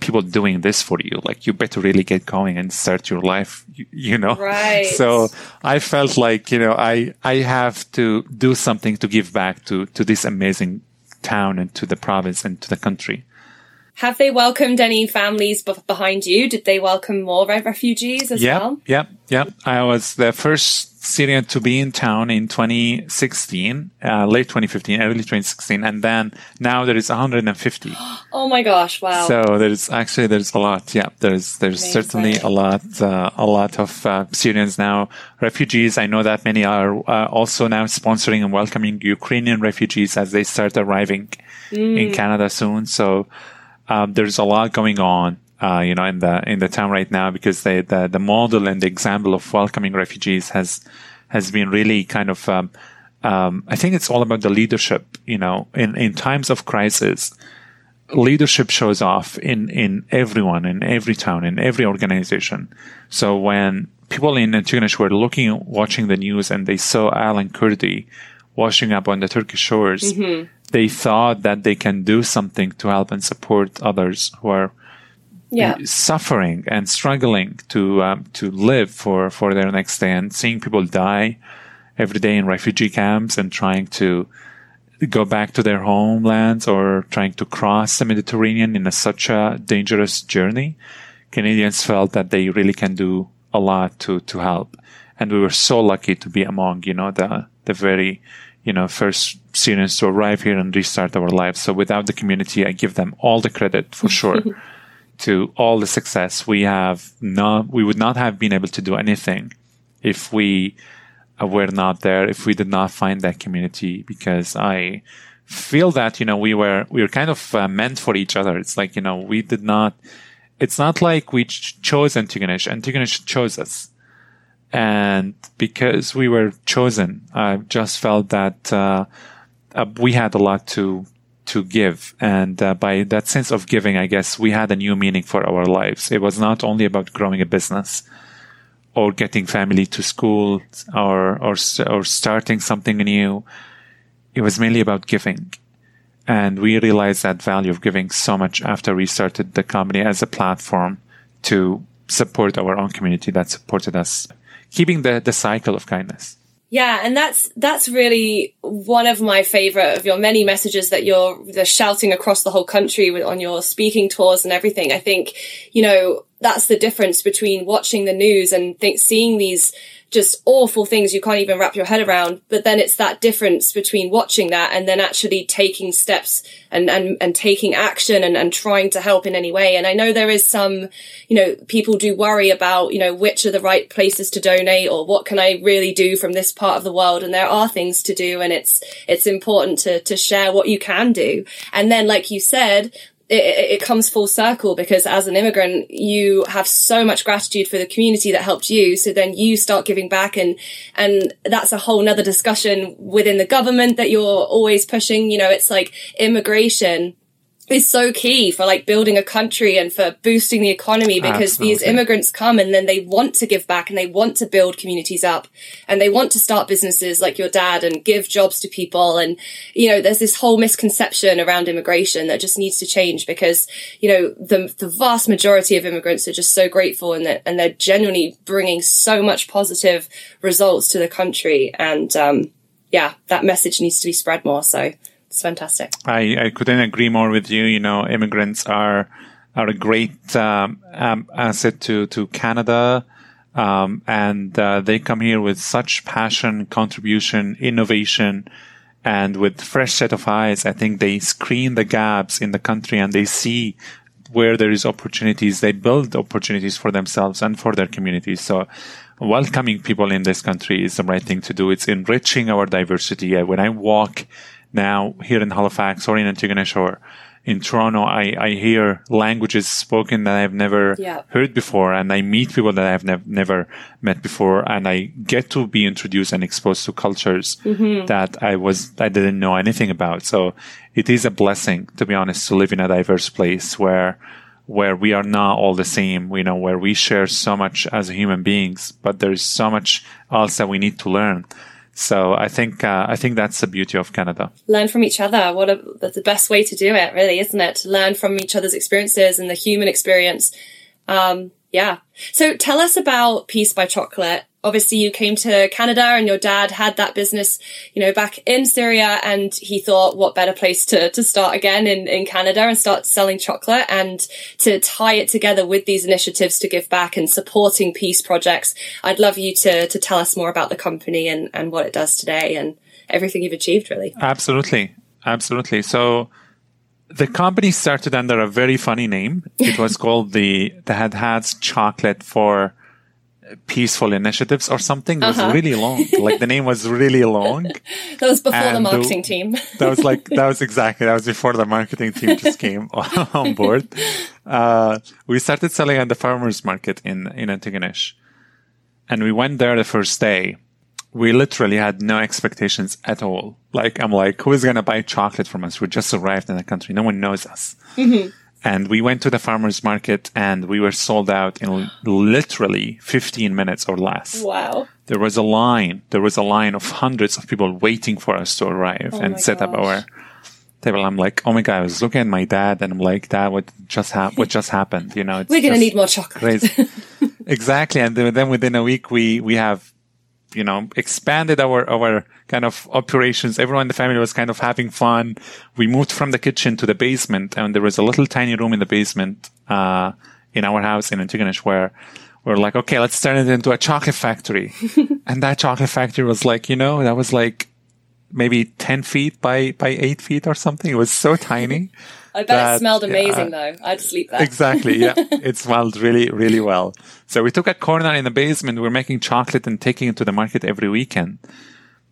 people doing this for you, like you better really get going and start your life, you, you know? Right. So I felt like, you know, I, I have to do something to give back to, to this amazing town and to the province and to the country. Have they welcomed any families b- behind you? Did they welcome more refugees as yep, well? Yep, yep. I was the first Syrian to be in town in 2016, uh, late 2015, early 2016, and then now there is 150. Oh my gosh! Wow. So there's actually there's a lot. Yeah, there's there's Amazing. certainly a lot uh, a lot of uh, Syrians now refugees. I know that many are uh, also now sponsoring and welcoming Ukrainian refugees as they start arriving in Canada soon. So um, there's a lot going on. Uh, you know, in the in the town right now, because the the model and the example of welcoming refugees has has been really kind of. Um, um, I think it's all about the leadership. You know, in in times of crisis, leadership shows off in in everyone, in every town, in every organization. So when people in Antigonish were looking, watching the news, and they saw Alan Kurdi washing up on the Turkish shores, they thought that they can do something to help and support others who are yeah. suffering and struggling to um, to live for for their next day and seeing people die every day in refugee camps and trying to go back to their homelands or trying to cross the Mediterranean in a, such a dangerous journey, Canadians felt that they really can do a lot to to help, and we were so lucky to be among you know the the very you know first Syrians to arrive here and restart our lives. So without the community, I give them all the credit for sure. to all the success we have not we would not have been able to do anything if we were not there if we did not find that community because i feel that you know we were we were kind of uh, meant for each other it's like you know we did not it's not like we ch- chose antigonish antigonish chose us and because we were chosen i just felt that uh, uh, we had a lot to to give. And uh, by that sense of giving, I guess we had a new meaning for our lives. It was not only about growing a business or getting family to school or, or, or starting something new. It was mainly about giving. And we realized that value of giving so much after we started the company as a platform to support our own community that supported us, keeping the, the cycle of kindness. Yeah, and that's that's really one of my favorite of your many messages that you're, shouting across the whole country with, on your speaking tours and everything. I think, you know, that's the difference between watching the news and think, seeing these just awful things you can't even wrap your head around. But then it's that difference between watching that and then actually taking steps and, and, and taking action and, and trying to help in any way. And I know there is some, you know, people do worry about, you know, which are the right places to donate or what can I really do from this part of the world? And there are things to do and it's, it's important to, to share what you can do. And then, like you said, it, it, comes full circle because as an immigrant, you have so much gratitude for the community that helped you. So then you start giving back and, and that's a whole nother discussion within the government that you're always pushing. You know, it's like immigration is so key for like building a country and for boosting the economy because Absolutely. these immigrants come and then they want to give back and they want to build communities up and they want to start businesses like your dad and give jobs to people. And, you know, there's this whole misconception around immigration that just needs to change because, you know, the, the vast majority of immigrants are just so grateful and that, and they're genuinely bringing so much positive results to the country. And, um, yeah, that message needs to be spread more. So, it's fantastic. I, I couldn't agree more with you. You know, immigrants are are a great um, um, asset to to Canada, um, and uh, they come here with such passion, contribution, innovation, and with fresh set of eyes. I think they screen the gaps in the country and they see where there is opportunities. They build opportunities for themselves and for their communities. So. Welcoming people in this country is the right thing to do. It's enriching our diversity. When I walk now here in Halifax or in Antigonish or in Toronto, I, I hear languages spoken that I've never Yeah. heard before, and I meet people that I've nev- never met before, and I get to be introduced and exposed to cultures mm-hmm. that I was I didn't know anything about. So it is a blessing, to be honest, to live in a diverse place where where we are not all the same, you know, where we share so much as human beings, but there's so much else that we need to learn. So I think uh, I think that's the beauty of Canada. Learn from each other. What a, that's the best way to do it, really, isn't it? To learn from each other's experiences and the human experience. Um, yeah. So tell us about Peace by Chocolate obviously you came to Canada and your dad had that business, you know, back in Syria and he thought what better place to, to start again in, in Canada and start selling chocolate and to tie it together with these initiatives to give back and supporting peace projects. I'd love you to, to tell us more about the company and, and what it does today and everything you've achieved really. Absolutely. Absolutely. So, the company started under a very funny name. It was called the the Hadhad's Chocolate for peaceful initiatives or something. It was uh-huh. really long. like the name was really long. that was before and the marketing the, team. that was like, that was exactly, that was before the marketing team just came on board. Uh, we started selling at the farmer's market in, in Antigonish. And we went there the first day. We literally had no expectations at all. Like, I'm like, who is going to buy chocolate from us? We just arrived in the country. No one knows us. Mm-hmm. And we went to the farmer's market and we were sold out in literally 15 minutes or less. Wow. There was a line. There was a line of hundreds of people waiting for us to arrive oh and set gosh. up our table. I'm like, oh my God, I was looking at my dad and I'm like, dad, what just happened? What just happened? You know, we're going to need more chocolate. exactly. And then within a week, we, we have you know, expanded our, our kind of operations. Everyone in the family was kind of having fun. We moved from the kitchen to the basement and there was a little tiny room in the basement, uh, in our house in Antigonish where we're like, okay, let's turn it into a chocolate factory. and that chocolate factory was like, you know, that was like maybe 10 feet by, by eight feet or something. It was so tiny. I bet that, it smelled amazing yeah, though. I'd sleep there. Exactly. Yeah. it smelled really, really well. So we took a corner in the basement. We we're making chocolate and taking it to the market every weekend.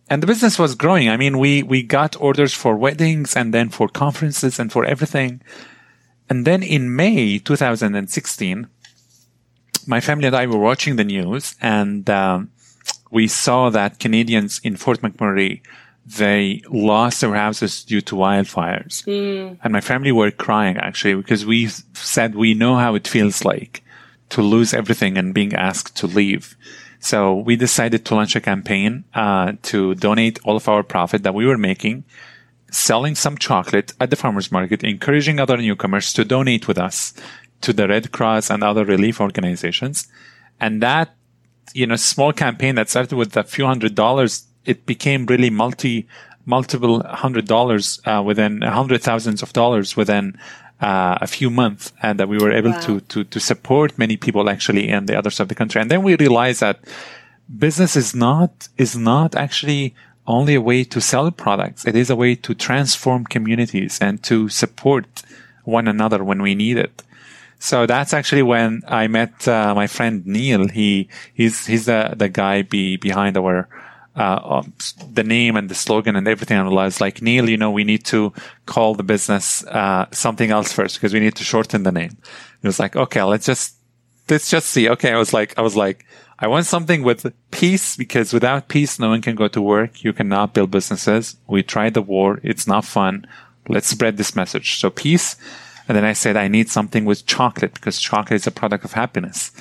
And the business was growing. I mean, we, we got orders for weddings and then for conferences and for everything. And then in May 2016, my family and I were watching the news and, um, we saw that Canadians in Fort McMurray they lost their houses due to wildfires. Mm. And my family were crying actually because we said we know how it feels like to lose everything and being asked to leave. So we decided to launch a campaign uh, to donate all of our profit that we were making, selling some chocolate at the farmers market, encouraging other newcomers to donate with us to the Red Cross and other relief organizations. And that, you know, small campaign that started with a few hundred dollars it became really multi multiple hundred dollars uh, within hundred thousands of dollars within uh, a few months, and that we were able wow. to to to support many people actually in the other side of the country. And then we realized that business is not is not actually only a way to sell products. It is a way to transform communities and to support one another when we need it. So that's actually when I met uh, my friend Neil. He he's he's the the guy be, behind our uh, the name and the slogan and everything. Was like, Neil, you know, we need to call the business uh, something else first because we need to shorten the name. It was like, okay, let's just let's just see. Okay, I was like, I was like, I want something with peace because without peace, no one can go to work. You cannot build businesses. We tried the war; it's not fun. Let's spread this message. So peace. And then I said, I need something with chocolate because chocolate is a product of happiness.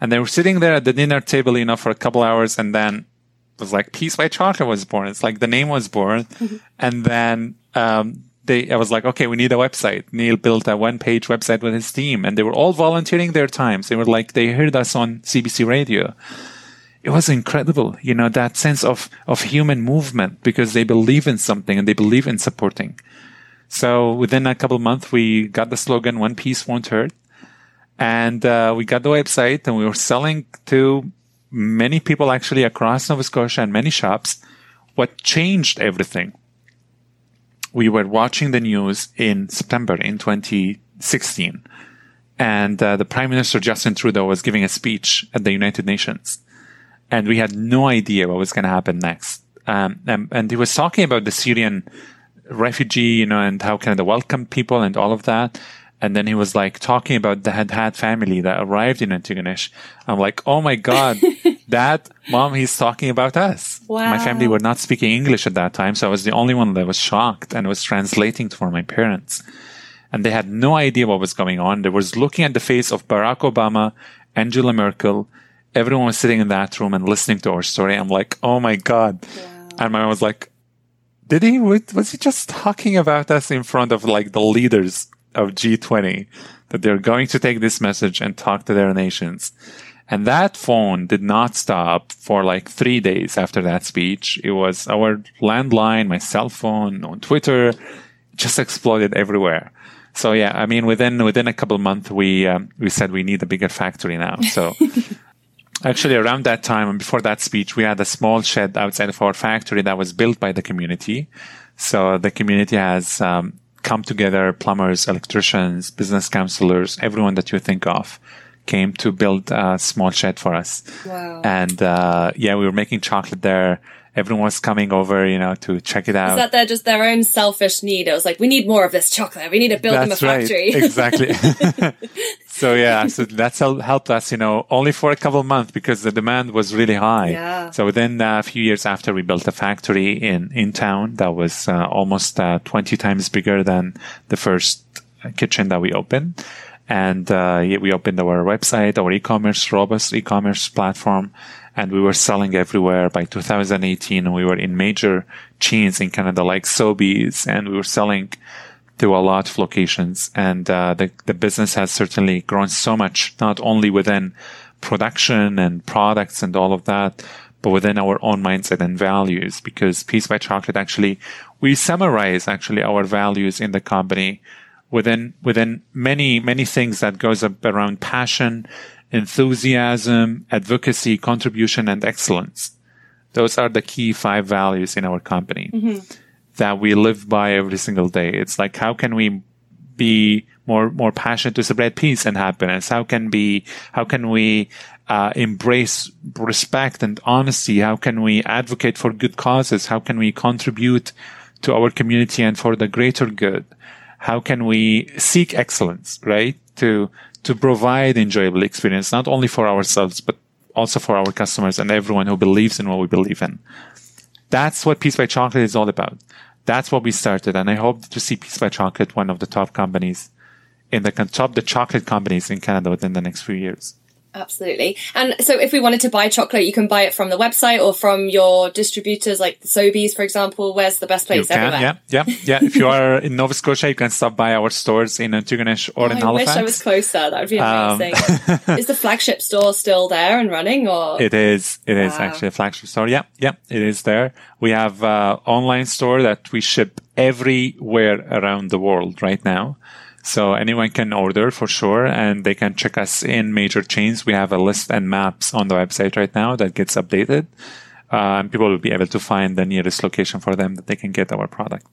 And they were sitting there at the dinner table, you know, for a couple hours. And then was like Peace by Chocolate was born. It's like the name was born. Mm-hmm. And then, um, they, I was like, okay, we need a website. Neil built a one page website with his team and they were all volunteering their times. They were like, they heard us on CBC radio. It was incredible, you know, that sense of, of human movement because they believe in something and they believe in supporting. So within a couple months, we got the slogan, one piece won't hurt. And, uh, we got the website and we were selling to many people actually across Nova Scotia and many shops. What changed everything? We were watching the news in September in 2016 and uh, the Prime Minister Justin Trudeau was giving a speech at the United Nations, and we had no idea what was going to happen next. Um, and, and, he was talking about the Syrian refugee, you know, and how Canada welcomed people and all of that. And then he was like talking about the Hadhad family that arrived in Antigonish. I'm like, oh my God, that mom, he's talking about us. Wow. My family were not speaking English at that time. So I was the only one that was shocked and was translating for my parents. and they had no idea what was going on. They was looking at the face of Barack Obama, Angela Merkel. Everyone was sitting in that room and listening to our story. I'm like, oh my God. Wow. And my mom was like, did he, was he just talking about us in front of like the leaders of G20 that they're going to take this message and talk to their nations? And that phone did not stop for like three days after that speech. It was our landline, my cell phone on Twitter, just exploded everywhere. So yeah, I mean, within within a couple months, we um, we said we need a bigger factory now. So actually, around that time and before that speech, we had a small shed outside of our factory that was built by the community. So the community has um, come together: plumbers, electricians, business counselors, everyone that you think of came to build a small shed for us. Wow. And uh, yeah, we were making chocolate there everyone was coming over, you know, to check it out. Is that they're just their own selfish need? It was like, we need more of this chocolate. We need to build that's them a factory. Right. Exactly. so yeah, so that's helped us, you know, only for a couple of months because the demand was really high. Yeah. So within a few years after we built a factory in, in town that was uh, almost uh, 20 times bigger than the first kitchen that we opened. And uh, we opened our website, our e-commerce, robust e-commerce platform and we were selling everywhere. By 2018, we were in major chains in Canada like Sobeys, and we were selling to a lot of locations. And uh, the the business has certainly grown so much, not only within production and products and all of that, but within our own mindset and values. Because Peace by Chocolate actually, we summarize actually our values in the company within within many many things that goes up around passion enthusiasm, advocacy, contribution, and excellence. Those are the key five values in our company mm-hmm. that we live by every single day. It's like, how can we be more, more passionate to spread peace and happiness? How can be, how can we, uh, embrace respect and honesty? How can we advocate for good causes? How can we contribute to our community and for the greater good? How can we seek excellence, right? To, to provide enjoyable experience, not only for ourselves, but also for our customers and everyone who believes in what we believe in. That's what Peace by Chocolate is all about. That's what we started. And I hope to see Peace by Chocolate one of the top companies in the top the chocolate companies in Canada within the next few years. Absolutely. And so if we wanted to buy chocolate, you can buy it from the website or from your distributors like Sobeys, for example. Where's the best place? You can, Everywhere. yeah, yeah, yeah. if you are in Nova Scotia, you can stop by our stores in Antigonish or oh, in I Halifax. I wish I was closer. That would be um, amazing. Um, is the flagship store still there and running or? It is. It is wow. actually a flagship store. Yeah. Yeah. It is there. We have uh, online store that we ship everywhere around the world right now. So anyone can order for sure, and they can check us in major chains. We have a list and maps on the website right now that gets updated. Uh, and people will be able to find the nearest location for them that they can get our product.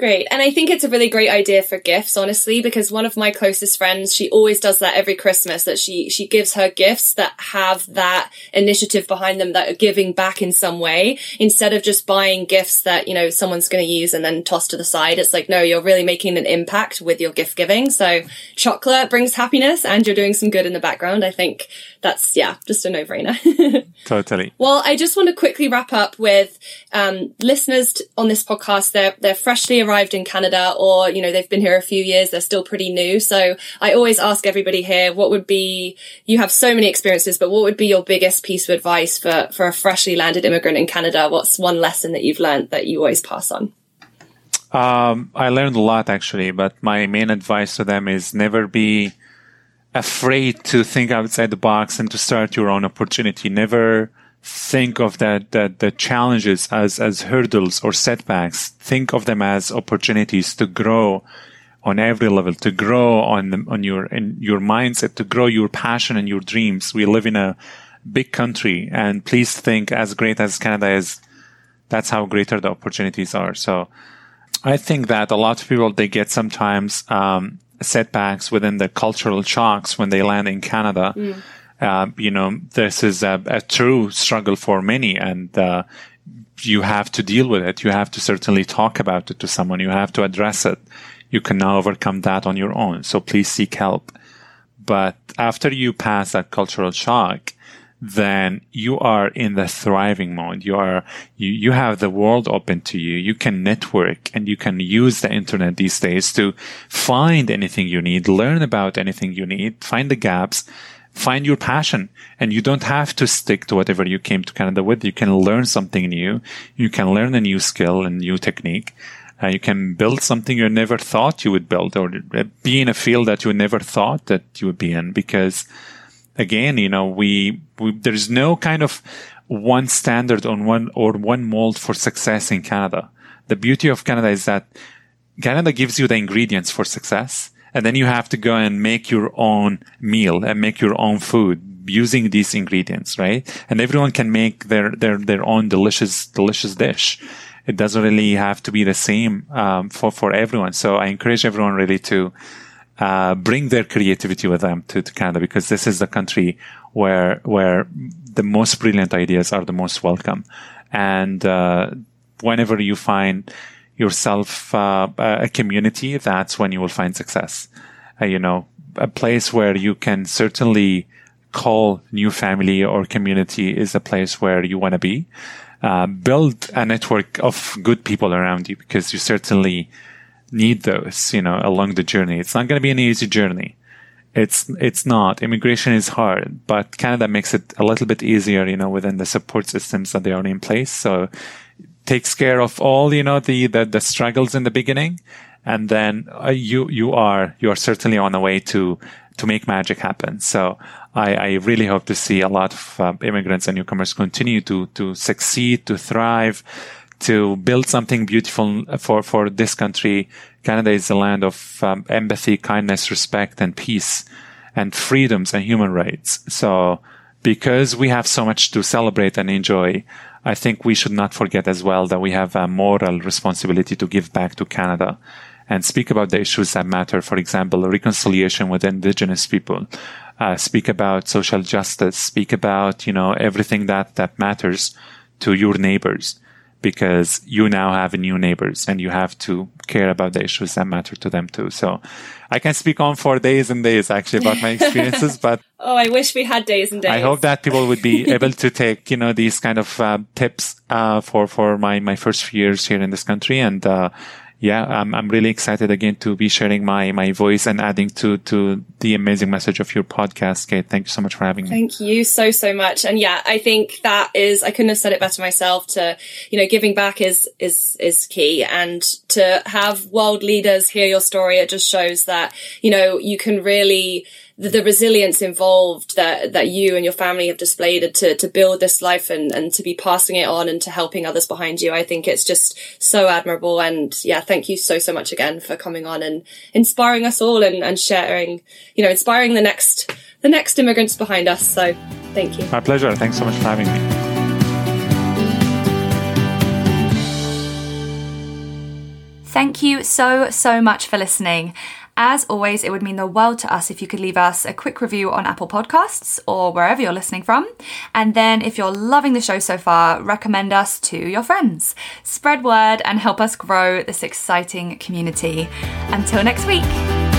Great. And I think it's a really great idea for gifts, honestly, because one of my closest friends, she always does that every Christmas that she, she gives her gifts that have that initiative behind them that are giving back in some way instead of just buying gifts that, you know, someone's going to use and then toss to the side. It's like, no, you're really making an impact with your gift giving. So chocolate brings happiness and you're doing some good in the background. I think that's, yeah, just a no brainer. totally. Well, I just want to quickly wrap up with, um, listeners on this podcast. They're, they're freshly arrived in Canada or, you know, they've been here a few years. They're still pretty new. So I always ask everybody here, what would be, you have so many experiences, but what would be your biggest piece of advice for, for a freshly landed immigrant in Canada? What's one lesson that you've learned that you always pass on? Um, I learned a lot actually, but my main advice to them is never be afraid to think outside the box and to start your own opportunity. Never think of that, that the challenges as, as hurdles or setbacks. Think of them as opportunities to grow on every level, to grow on the, on your, in your mindset, to grow your passion and your dreams. We live in a big country and please think as great as Canada is, that's how greater the opportunities are. So I think that a lot of people, they get sometimes, um, setbacks within the cultural shocks when they land in Canada. Mm uh, you know, this is a, a, true struggle for many, and uh, you have to deal with it. You have to certainly talk about it to someone. You have to address it. You cannot overcome that on your own. So please seek help. But after you pass that cultural shock, then you are in the thriving mode. You are, you, you have the world open to you. You can network and you can use the internet these days to find anything you need, learn about anything you need, find the gaps, find your passion and you don't have to stick to whatever you came to Canada with. You can learn something new. You can learn a new skill and new technique. Uh, you can build something you never thought you would build or be in a field that you never thought that you would be in because again, you know, we, we there's no kind of one standard on one or one mold for success in Canada. The beauty of Canada is that Canada gives you the ingredients for success. And then you have to go and make your own meal and make your own food using these ingredients, right? And everyone can make their, their, their own delicious, delicious dish. It doesn't really have to be the same, um, for, for everyone. So I encourage everyone really to, uh, bring their creativity with them to, to Canada because this is the country where where the most brilliant ideas are the most welcome. And uh, whenever you find yourself uh, a community, that's when you will find success. Uh, you know, a place where you can certainly call new family or community is a place where you want to be. Uh, build a network of good people around you because you certainly need those, you know, along the journey. It's not going to be an easy journey. It's, it's not. Immigration is hard, but Canada makes it a little bit easier, you know, within the support systems that they are in place. So takes care of all, you know, the, the, the struggles in the beginning. And then uh, you, you are, you are certainly on the way to, to make magic happen. So I, I really hope to see a lot of uh, immigrants and newcomers continue to, to succeed, to thrive, to build something beautiful for, for this country. Canada is a land of um, empathy, kindness, respect, and peace, and freedoms and human rights. So, because we have so much to celebrate and enjoy, I think we should not forget as well that we have a moral responsibility to give back to Canada and speak about the issues that matter. For example, reconciliation with indigenous people. Uh, speak about social justice. Speak about, you know, everything that, that matters to your neighbors because you now have new neighbors and you have to care about the issues that matter to them too. So I can speak on for days and days actually about my experiences, but oh, I wish we had days and days. I hope that people would be able to take, you know, these kind of uh, tips, uh, for, for my, my first few years here in this country and, uh, yeah, I'm, I'm really excited again to be sharing my, my voice and adding to, to the amazing message of your podcast, Kate. Thank you so much for having me. Thank you so, so much. And yeah, I think that is, I couldn't have said it better myself to, you know, giving back is, is, is key. And to have world leaders hear your story, it just shows that, you know, you can really, the, resilience involved that that you and your family have displayed to to build this life and and to be passing it on and to helping others behind you. I think it's just so admirable. And yeah, thank you so so much again for coming on and inspiring us all and, and sharing, you know, inspiring the next the next immigrants behind us. So thank you. My pleasure. Thanks so much for having me. Thank you so, so much for listening. As always, it would mean the world to us if you could leave us a quick review on Apple Podcasts or wherever you're listening from. And then, if you're loving the show so far, recommend us to your friends. Spread word and help us grow this exciting community. Until next week.